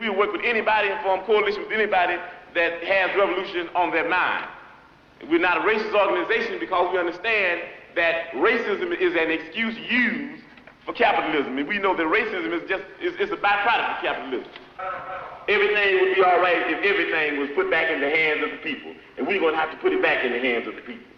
We work with anybody and form coalition with anybody that has revolution on their mind. We're not a racist organization because we understand that racism is an excuse used for capitalism. And we know that racism is just is, is a byproduct of capitalism. Everything would be all right if everything was put back in the hands of the people. And we're going to have to put it back in the hands of the people.